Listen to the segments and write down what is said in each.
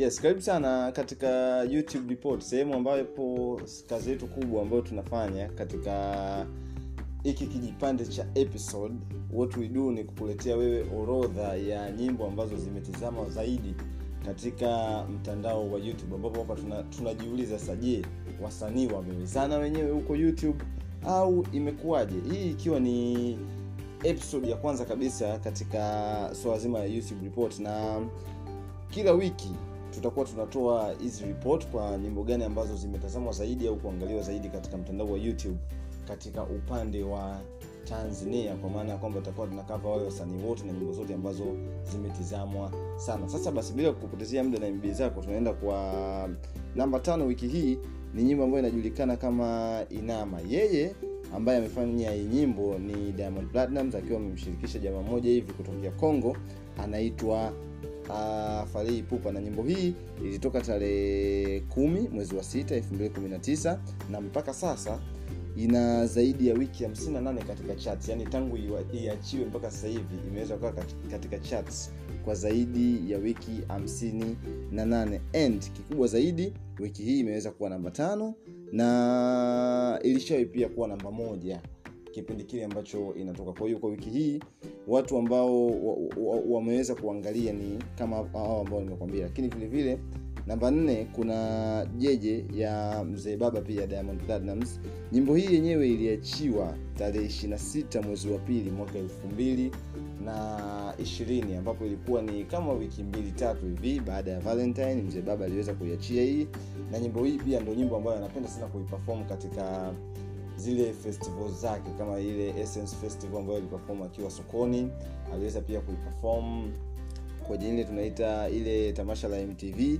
yes karibu sana katika youtube report sehemu ambapo kazi yetu kubwa ambayo tunafanya katika hiki kijipande cha episode. What we do ni kukuletea wewe orodha ya nyimbo ambazo zimetizama zaidi katika mtandao wa youtube ambapo hapa tuna, tunajiuliza sasa je wasanii wamewezana wenyewe huko youtube au imekuwaje? Hii ikiwa ni episode ya kwanza kabisa katika swala zima ya youtube report na kila wiki tutakuwa tunatoa hizi report kwa nyimbo gani ambazo zimetazamwa zaidi au kuangaliwa zaidi katika mtandao wa youtube katika upande wa tanzania kwa maana ya kwamba tutakuwa tunakava wale wasanii wote na nyimbo zote ambazo zimetizamwa sana. Sasa basi bila kupotezea muda na mb zako tunaenda kwa namba tano wiki hii ni nyimbo ambayo inajulikana kama inama. Yeye ambaye amefanya hii nyimbo ni diamond platinums akiwa amemshirikisha jamaa moja hivi kutokea congo anaitwa Farihi Pupa na nyimbo hii ilitoka tarehe kumi mwezi wa sita 219 na mpaka sasa ina zaidi ya wiki 58 katika charts. Yani tangu iachiwe mpaka sasa hivi imeweza kukaa katika charts kwa zaidi ya wiki 58 and kikubwa zaidi wiki hii imeweza kuwa namba tano na ilishawahi pia kuwa namba moja kipindi kile ambacho inatoka. Kwa hiyo kwa wiki hii watu ambao wameweza wa, wa kuangalia ni kama hao ambao nimekwambia. Lakini vile vile namba nne kuna jeje ya mzee baba pia diamond platinums nyimbo hii yenyewe iliachiwa tarehe 26 mwezi wa pili mwaka elfu mbili na ishirini ambapo ilikuwa ni kama wiki mbili tatu hivi baada ya valentine mzee baba aliweza kuiachia hii. Na nyimbo hii pia ndo nyimbo ambayo anapenda sana kuiperform katika zile festival zake kama ile essence festival ambayo iliperform akiwa sokoni aliweza pia kuiperform kwenye ile tunaita ile tamasha la mtv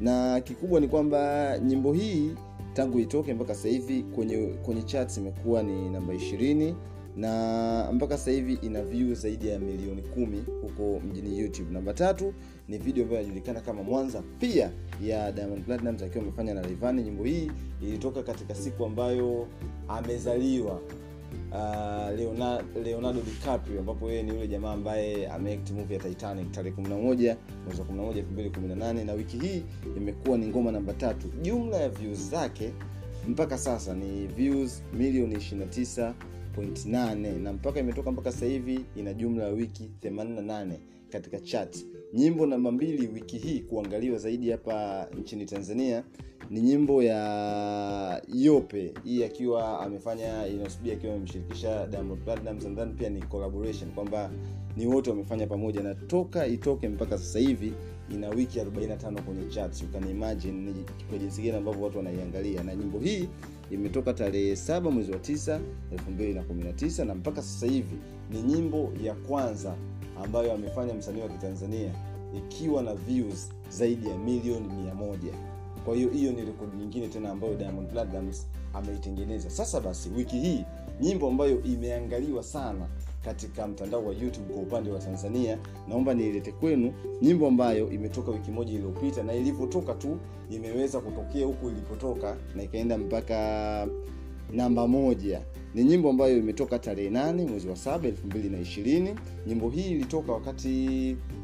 na kikubwa ni kwamba nyimbo hii tangu itoke mpaka sasa hivi kwenye kwenye charts imekuwa ni namba ishirini na mpaka sasa hivi ina view zaidi ya milioni kumi huko mjini youtube. Namba tatu ni video ambayo inajulikana kama mwanza pia ya diamond platinums akiwa amefanya na rivani nyimbo hii ilitoka katika siku ambayo amezaliwa uh, leonardo, leonardo dicaprio ambapo yeye ni yule jamaa ambaye ameact movie ya titanic tarehe 11 mwezi wa 11 2018 na wiki hii imekuwa ni ngoma namba tatu. Jumla ya views zake mpaka sasa ni views milioni 29 8 na mpaka imetoka mpaka sasa hivi ina jumla ya wiki 88 katika chat. Nyimbo namba mbili wiki hii kuangaliwa zaidi hapa nchini tanzania ni nyimbo ya yope. Hii akiwa amefanya inosb akiwa amemshirikisha diamond pia ni collaboration kwamba ni wote wamefanya pamoja. Na toka itoke mpaka sasa hivi ina wiki 45 kwenye chat. You can imagine ni kwa jinsi gani ambavyo watu wanaiangalia. Na nyimbo hii imetoka tarehe 7 mwezi wa 9 2019 na mpaka sasa hivi ni nyimbo ya kwanza ambayo amefanya msanii wa kitanzania ikiwa na views zaidi ya milioni 1 kwa hiyo hiyo ni rekodi nyingine tena ambayo diamond platinums ameitengeneza. Sasa basi wiki hii nyimbo ambayo imeangaliwa sana katika mtandao wa youtube kwa upande wa tanzania. Naomba niilete kwenu nyimbo ambayo imetoka wiki moja iliyopita na ilivyotoka tu imeweza kutokea huku ilipotoka na ikaenda mpaka namba moja. Ni nyimbo ambayo imetoka tarehe nane mwezi wa saba elfu mbili na ishirini. Nyimbo hii ilitoka wakati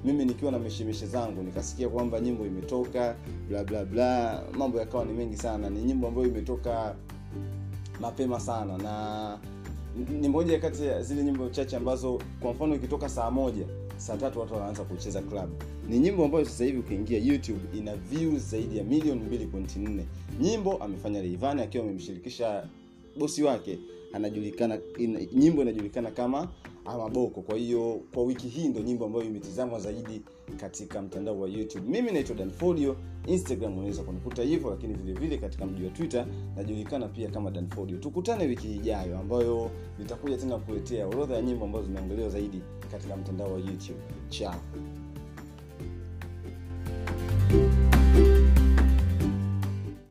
mimi nikiwa na meshemeshe zangu nikasikia kwamba nyimbo imetoka bla bla bla. Mambo yakawa ni mengi sana. Ni nyimbo ambayo imetoka mapema sana na ni moja kati ya zile nyimbo chache ambazo kwa mfano ikitoka saa moja saa tatu watu wanaanza kucheza club. Ni nyimbo ambayo sasa hivi ukiingia youtube ina views zaidi ya milioni 2.4 nyimbo amefanya reivani akiwa amemshirikisha bosi wake anajulikana ina, nyimbo inajulikana kama amaboko. Kwa hiyo kwa wiki hii ndo nyimbo ambayo imetizamwa zaidi katika mtandao wa youtube. Mimi naitwa danfolio instagram unaweza kunikuta hivyo lakini vile vile katika mji wa twitter najulikana pia kama danfolio tukutane wiki ijayo ambayo nitakuja tena kuletea orodha ya nyimbo ambazo zimeangaliwa zaidi katika mtandao wa youtube. Chao